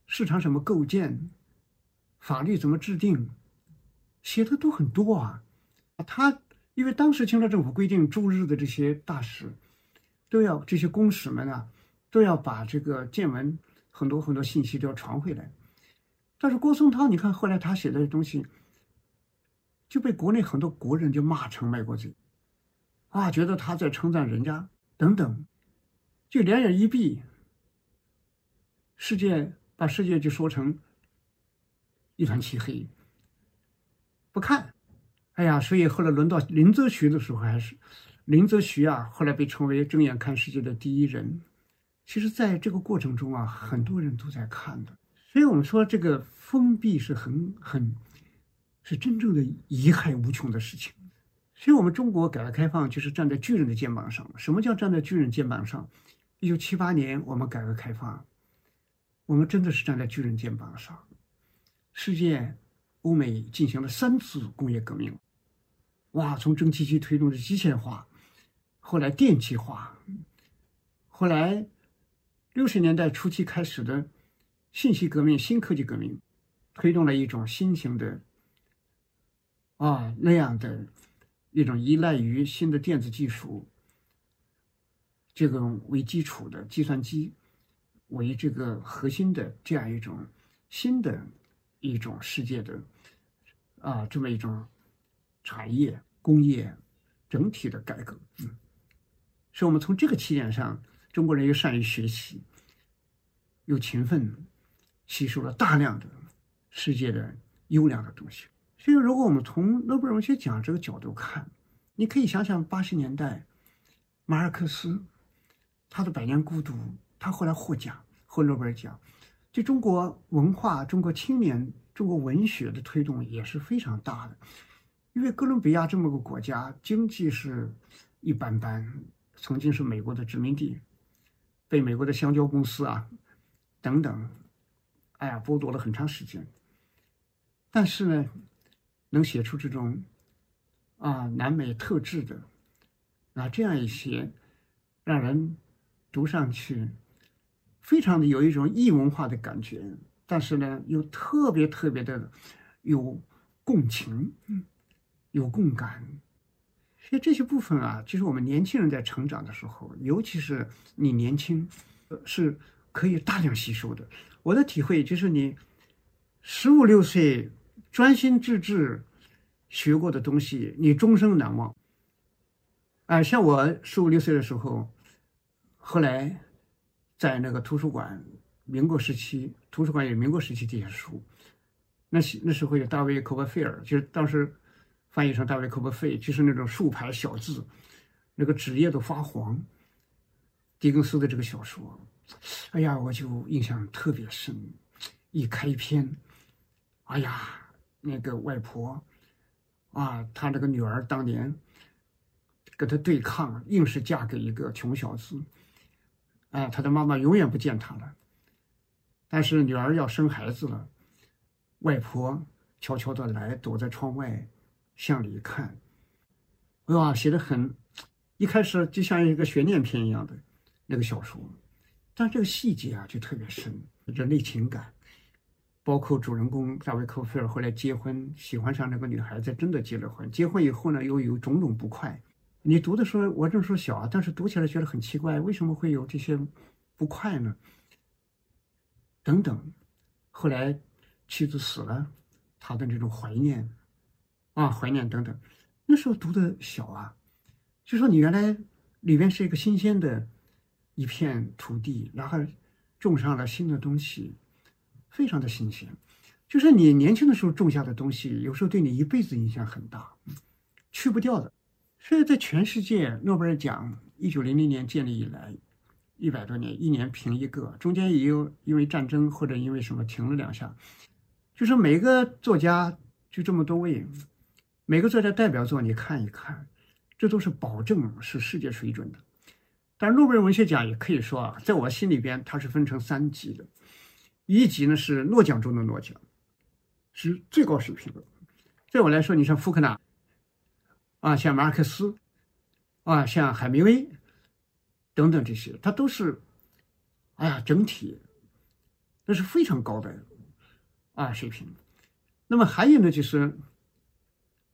Speaker 1: 市场怎么构建？法律怎么制定？写的都很多啊！他因为当时清朝政府规定驻日的这些大使都要这些公使们啊，都要把这个见闻很多很多信息都要传回来。但是郭松涛，你看后来他写的东西就被国内很多国人就骂成卖国贼啊，觉得他在称赞人家等等，就两眼一闭。世界把世界就说成一团漆黑，不看，哎呀，所以后来轮到林则徐的时候，还是林则徐啊，后来被称为睁眼看世界的第一人。其实，在这个过程中啊，很多人都在看的。所以我们说，这个封闭是很很，是真正的贻害无穷的事情。所以，我们中国改革开放就是站在巨人的肩膀上。什么叫站在巨人肩膀上？一九七八年，我们改革开放。我们真的是站在巨人肩膀上。世界、欧美进行了三次工业革命，哇！从蒸汽机推动的机械化，后来电气化，后来六十年代初期开始的信息革命、新科技革命，推动了一种新型的啊那样的一种依赖于新的电子技术这种为基础的计算机。为这个核心的这样一种新的一种世界的啊，这么一种产业工业整体的改革，嗯，所以我们从这个起点上，中国人又善于学习，又勤奋，吸收了大量的世界的优良的东西。所以，如果我们从诺贝尔文学奖这个角度看，你可以想想八十年代马尔克斯他的《百年孤独》。他后来获奖，获诺贝尔奖，对中国文化、中国青年、中国文学的推动也是非常大的。因为哥伦比亚这么个国家，经济是一般般，曾经是美国的殖民地，被美国的香蕉公司啊等等，哎呀剥夺了很长时间。但是呢，能写出这种啊南美特质的啊这样一些，让人读上去非常的有一种异文化的感觉，但是呢又特别特别的有共情，嗯。有共感，所以这些部分啊，其实我们年轻人在成长的时候，尤其是你年轻，是可以大量吸收的。我的体会就是，你十五六岁专心致志学过的东西，你终生难忘。啊，像我十五六岁的时候，后来在那个图书馆，民国时期图书馆有民国时期这些书，那那时候有大卫·科波菲尔，就是当时。翻译成大卫·科波费，就是那种竖排小字，那个纸页都发黄。狄更斯的这个小说，哎呀，我就印象特别深。一开篇，哎呀，那个外婆，啊，她那个女儿当年跟他对抗，硬是嫁给一个穷小子，哎，他的妈妈永远不见他了。但是女儿要生孩子了，外婆悄悄的来，躲在窗外。向里看，哇，写的很，一开始就像一个悬念片一样的那个小说，但这个细节啊就特别深，人类情感，包括主人公大卫·科菲尔后来结婚，喜欢上那个女孩子，真的结了婚。结婚以后呢，又有种种不快。你读的时候，我这时候小啊，但是读起来觉得很奇怪，为什么会有这些不快呢？等等，后来妻子死了，他的这种怀念。啊，怀念等等，那时候读的小啊，就说你原来里边是一个新鲜的一片土地，然后种上了新的东西，非常的新鲜。就是你年轻的时候种下的东西，有时候对你一辈子影响很大，去不掉的。所以在全世界，诺贝尔奖一九零零年建立以来，一百多年，一年评一个，中间也有因为战争或者因为什么停了两下，就是每个作家就这么多位。每个作家代表作你看一看，这都是保证是世界水准的。但诺贝尔文学奖也可以说啊，在我心里边它是分成三级的，一级呢是诺奖中的诺奖，是最高水平的。在我来说，你像福克纳，啊，像马尔克斯，啊，像海明威等等这些，它都是，哎呀，整体那是非常高的啊水平。那么还有呢，就是。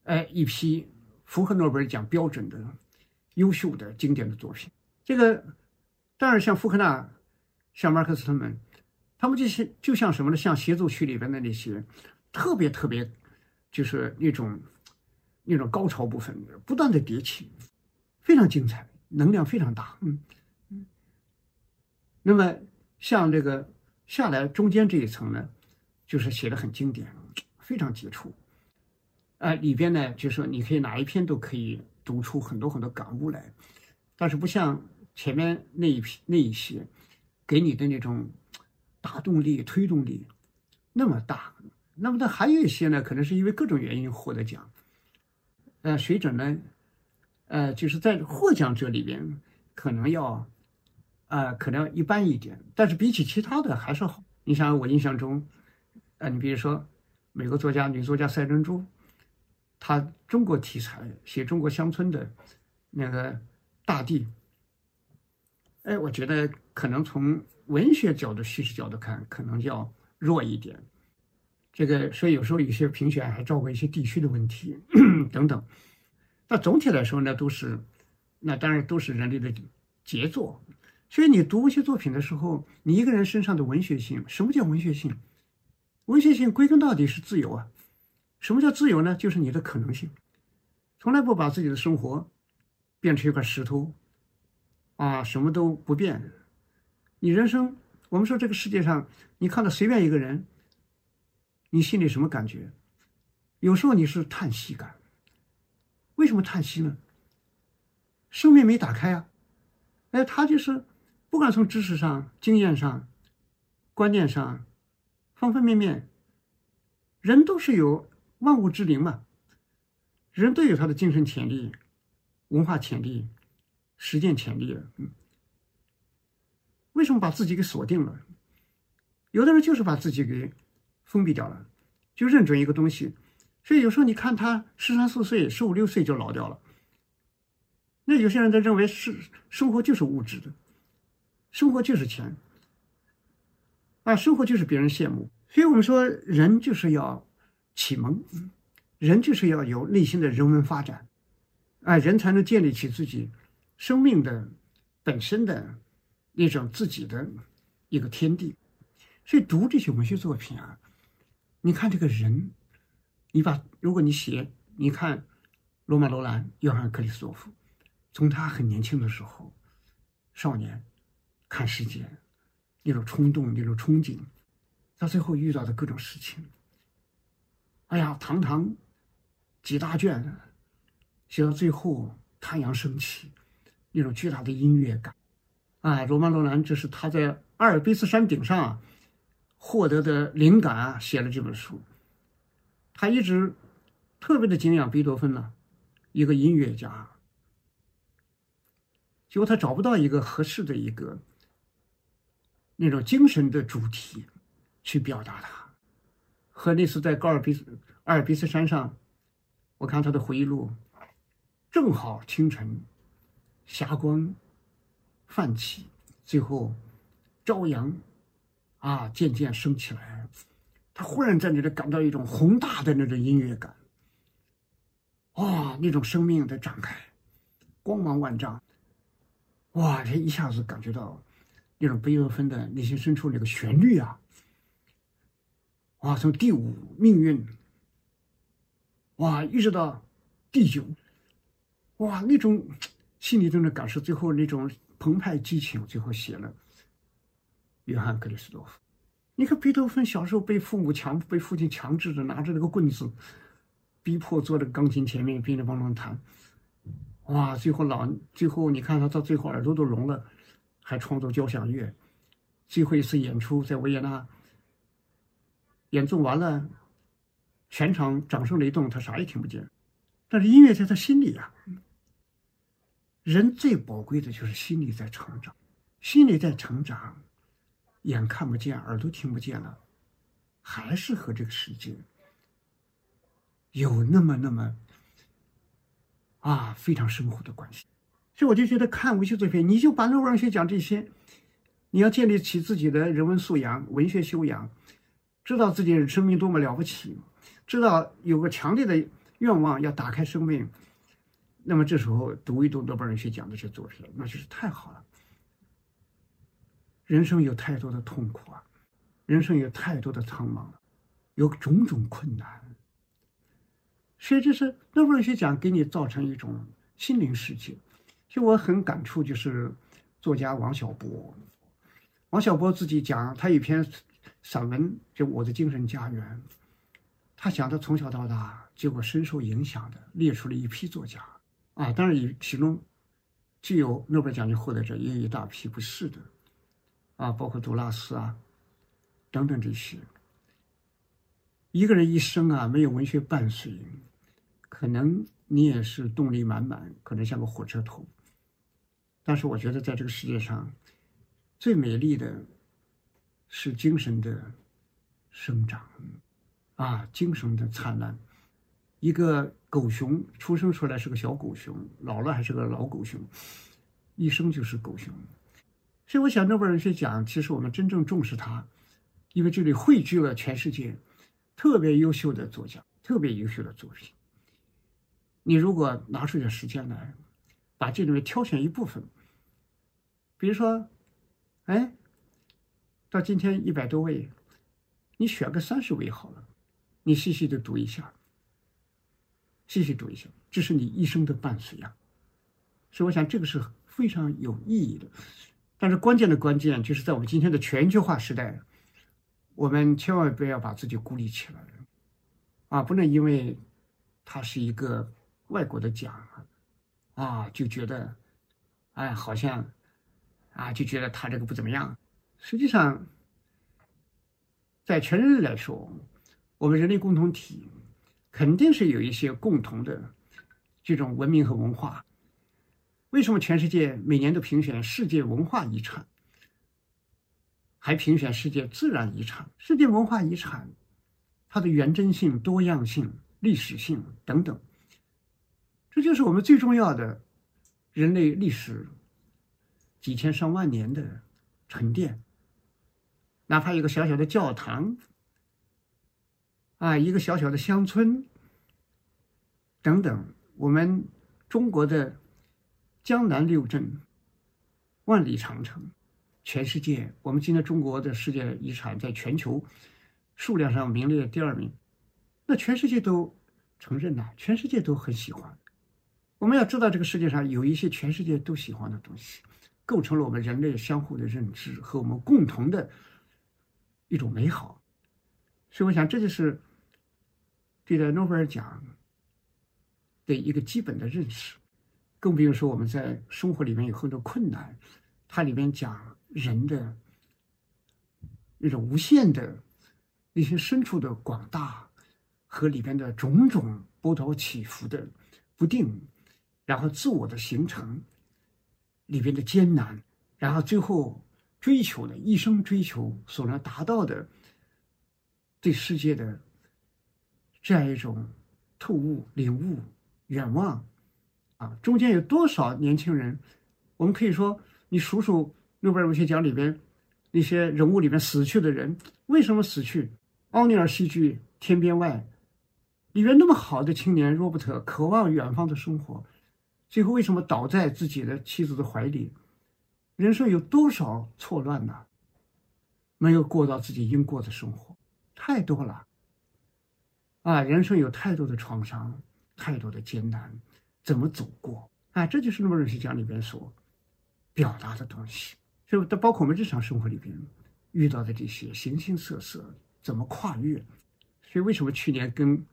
Speaker 1: 哎，一批符合诺贝尔奖标准的优秀的经典的作品。这个当然像福克纳、像马克斯他们，他们这些就像什么呢？像协奏曲里边的那些特别特别，就是那种那种高潮部分，不断的迭起，非常精彩，能量非常大。嗯嗯。那么像这个下来中间这一层呢，就是写的很经典，非常杰出。啊，里边呢，就是说你可以哪一篇都可以读出很多很多感悟来，但是不像前面那一批那一些，给你的那种打动力、推动力那么大。那么它还有一些呢，可能是因为各种原因获得奖，呃，水准呢，呃，就是在获奖者里边可能要，呃，可能一般一点，但是比起其他的还是好。你想我印象中，呃，你比如说美国作家、女作家赛珍珠。他中国题材写中国乡村的那个大地，哎，我觉得可能从文学角度、叙事角度看，可能要弱一点。这个，所以有时候有些评选还照顾一些地区的问题 等等。那总体来说呢，都是那当然都是人类的杰作。所以你读一些作品的时候，你一个人身上的文学性，什么叫文学性？文学性归根到底是自由啊。什么叫自由呢？就是你的可能性，从来不把自己的生活变成一块石头，啊，什么都不变。你人生，我们说这个世界上，你看到随便一个人，你心里什么感觉？有时候你是叹息感。为什么叹息呢？生命没打开啊！哎，他就是不管从知识上、经验上、观念上，方方面面，人都是有万物之灵嘛，人都有他的精神潜力、文化潜力、实践潜力。嗯，为什么把自己给锁定了？有的人就是把自己给封闭掉了，就认准一个东西。所以有时候你看他十三四岁、十五六岁就老掉了。那有些人他认为是生活就是物质的，生活就是钱，啊，生活就是别人羡慕。所以我们说，人就是要启蒙，人就是要有内心的人文发展，哎，人才能建立起自己生命的本身的那种自己的一个天地。所以读这些文学作品啊，你看这个人，你把如果你写，你看罗马·罗兰、约翰·克里斯多夫。从他很年轻的时候，少年看世界那种冲动、那种憧憬，到最后遇到的各种事情，哎呀，堂堂几大卷，写到最后太阳升起，那种巨大的音乐感，啊，罗曼·罗兰这是他在阿尔卑斯山顶上获得的灵感啊，写了这本书。他一直特别的敬仰贝多芬呢，一个音乐家。结果他找不到一个合适的一个那种精神的主题去表达它。和那次在高尔比斯阿尔卑斯山上，我看他的回忆录，正好清晨，霞光泛起，最后朝阳啊渐渐升起来，他忽然在那里感到一种宏大的那种音乐感，哇，那种生命的展开，光芒万丈。哇！他一下子感觉到那种贝多芬的内心深处那个旋律啊！哇，从第五命运，哇，一直到第九，哇，那种心里中的感受，最后那种澎湃激情，最后写了约翰克里斯多夫。你看贝多芬小时候被父母强、被父亲强制的拿着那个棍子，逼迫坐在钢琴前面，乒铃乓啷弹。哇！最后老最后，你看他到最后耳朵都聋了，还创作交响乐。最后一次演出在维也纳，演奏完了，全场掌声雷动，他啥也听不见。但是音乐在他心里啊。人最宝贵的就是心里在成长，心里在成长，眼看不见，耳朵听不见了，还是和这个世界有那么那么。啊，非常生活的关系，所以我就觉得看文学作品，你就把诺贝尔文学讲这些，你要建立起自己的人文素养、文学修养，知道自己生命多么了不起，知道有个强烈的愿望要打开生命，那么这时候读一读诺贝尔文学奖的这些作品，那就是太好了。人生有太多的痛苦啊，人生有太多的苍茫了，有种种困难。所以，这是诺贝尔学奖给你造成一种心灵世界。就我很感触，就是作家王小波。王小波自己讲，他有一篇散文就《我的精神家园》。他讲他从小到大，结果深受影响的，列出了一批作家啊。当然，以其中既有诺贝尔奖的获得者，也有一大批不是的啊，包括杜拉斯啊等等这些。一个人一生啊，没有文学伴随。可能你也是动力满满，可能像个火车头。但是我觉得，在这个世界上，最美丽的是精神的生长，啊，精神的灿烂。一个狗熊出生出来是个小狗熊，老了还是个老狗熊，一生就是狗熊。所以，我想诺贝尔文学奖，其实我们真正重视它，因为这里汇聚了全世界特别优秀的作家，特别优秀的作品。你如果拿出点时间来，把这里面挑选一部分，比如说，哎，到今天一百多位，你选个三十位好了，你细细的读一下，细细读一下，这是你一生的伴随呀。所以我想这个是非常有意义的。但是关键的关键就是在我们今天的全球化时代，我们千万不要把自己孤立起来，啊，不能因为他是一个。外国的奖啊，就觉得，哎，好像啊，就觉得他这个不怎么样。实际上，在全人类来说，我们人类共同体肯定是有一些共同的这种文明和文化。为什么全世界每年都评选世界文化遗产，还评选世界自然遗产？世界文化遗产，它的原真性、多样性、历史性等等，这就是我们最重要的人类历史几千上万年的沉淀。哪怕一个小小的教堂，啊，一个小小的乡村，等等，我们中国的。江南六镇，万里长城，全世界，我们今天中国的世界遗产在全球数量上名列第二名，那全世界都承认呐，全世界都很喜欢。我们要知道，这个世界上有一些全世界都喜欢的东西，构成了我们人类相互的认知和我们共同的一种美好。所以，我想这就是对待诺贝尔奖的一个基本的认识。更不用说我们在生活里面有很多困难，它里面讲人的那种无限的、内心深处的广大和里边的种种波涛起伏的不定，然后自我的形成里边的艰难，然后最后追求的一生追求所能达到的对世界的这样一种透悟、领悟、远望。啊，中间有多少年轻人？我们可以说，你数数诺贝尔文学奖里边那些人物里面死去的人，为什么死去？奥尼尔戏剧《天边外》里面那么好的青年罗伯特，渴望远方的生活，最后为什么倒在自己的妻子的怀里？人生有多少错乱呢？没有过到自己应过的生活，太多了。啊，人生有太多的创伤，太多的艰难。怎么走过啊？这就是诺贝尔文学奖里边所表达的东西，就它包括我们日常生活里边遇到的这些形形色色，怎么跨越？所以为什么去年跟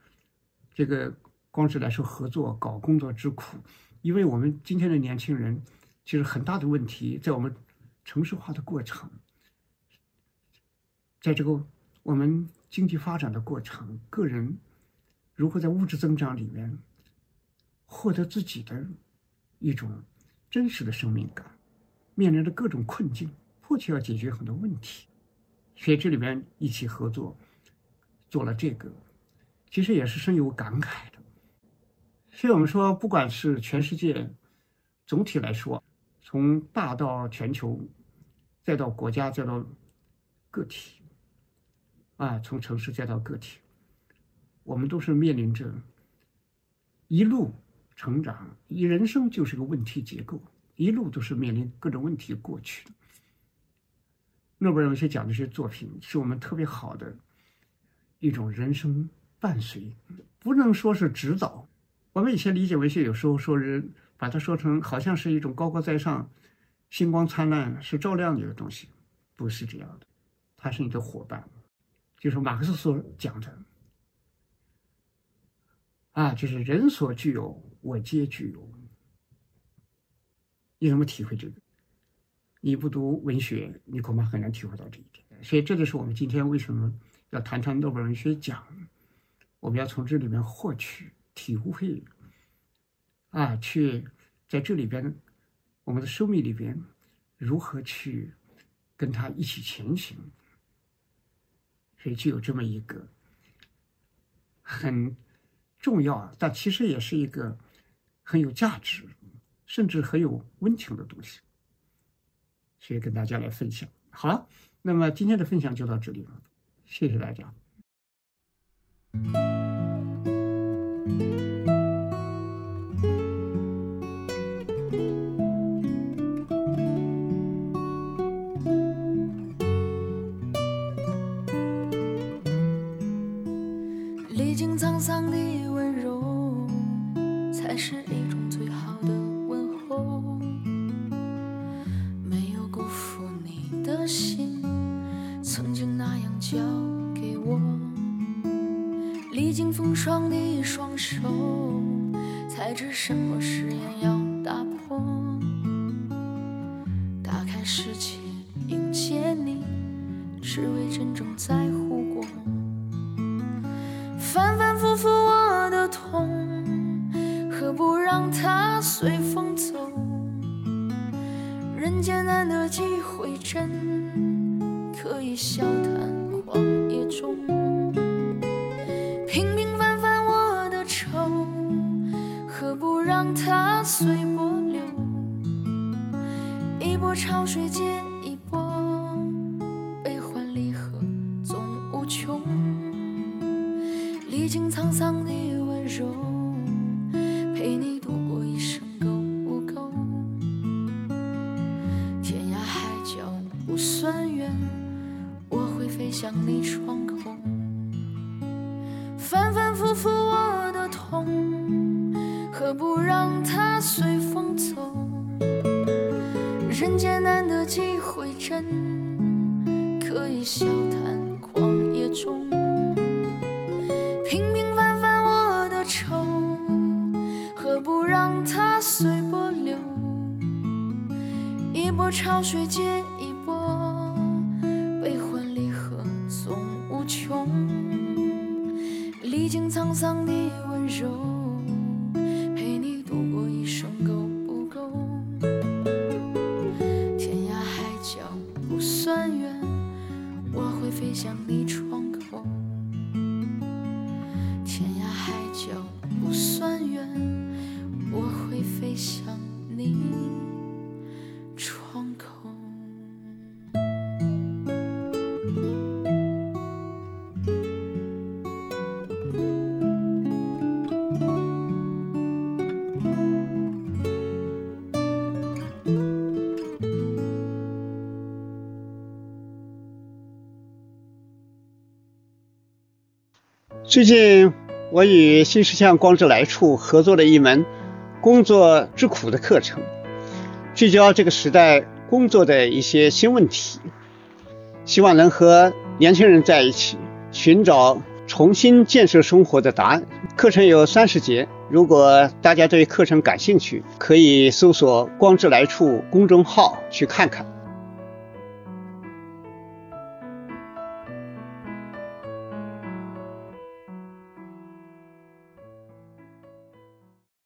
Speaker 1: 这个光之来说合作搞工作之苦？因为我们今天的年轻人其实很大的问题在我们城市化的过程，在这个我们经济发展的过程，个人如何在物质增长里面。获得自己的一种真实的生命感，面临着各种困境，迫切要解决很多问题，所以这里边一起合作做了这个，其实也是深有感慨的。所以我们说，不管是全世界总体来说，从大到全球，再到国家，再到个体，啊，从城市再到个体，我们都是面临着一路。成长，一人生就是个问题结构，一路都是面临各种问题过去的。诺贝尔文学奖这些作品，是我们特别好的一种人生伴随，不能说是指导。我们以前理解文学，有时候说人把它说成好像是一种高高在上、星光灿烂、是照亮你的东西，不是这样的，它是你的伙伴，就是马克思所讲的。啊，就是人所具有，我皆具有。你怎么体会这个？你不读文学，你恐怕很难体会到这一点。所以，这就是我们今天为什么要谈谈诺贝尔文学奖。我们要从这里面获取体会，啊，去在这里边，我们的生命里边，如何去跟他一起前行。所以，就有这么一个很。重要，但其实也是一个很有价值，甚至很有温情的东西，所以跟大家来分享。好了，那么今天的分享就到这里了，谢谢大家。
Speaker 2: 风霜的双手，才知什么誓言要反反复复我的痛，何不让它随风走？人间难得几回真，可以笑谈狂野中。平平凡凡我的愁，何不让它随波流？一波潮水接沧桑的温柔，
Speaker 1: 最近，我与新石像光之来处合作了一门“工作之苦”的课程，聚焦这个时代工作的一些新问题，希望能和年轻人在一起寻找重新建设生活的答案。课程有三十节，如果大家对课程感兴趣，可以搜索“光之来处”公众号去看看。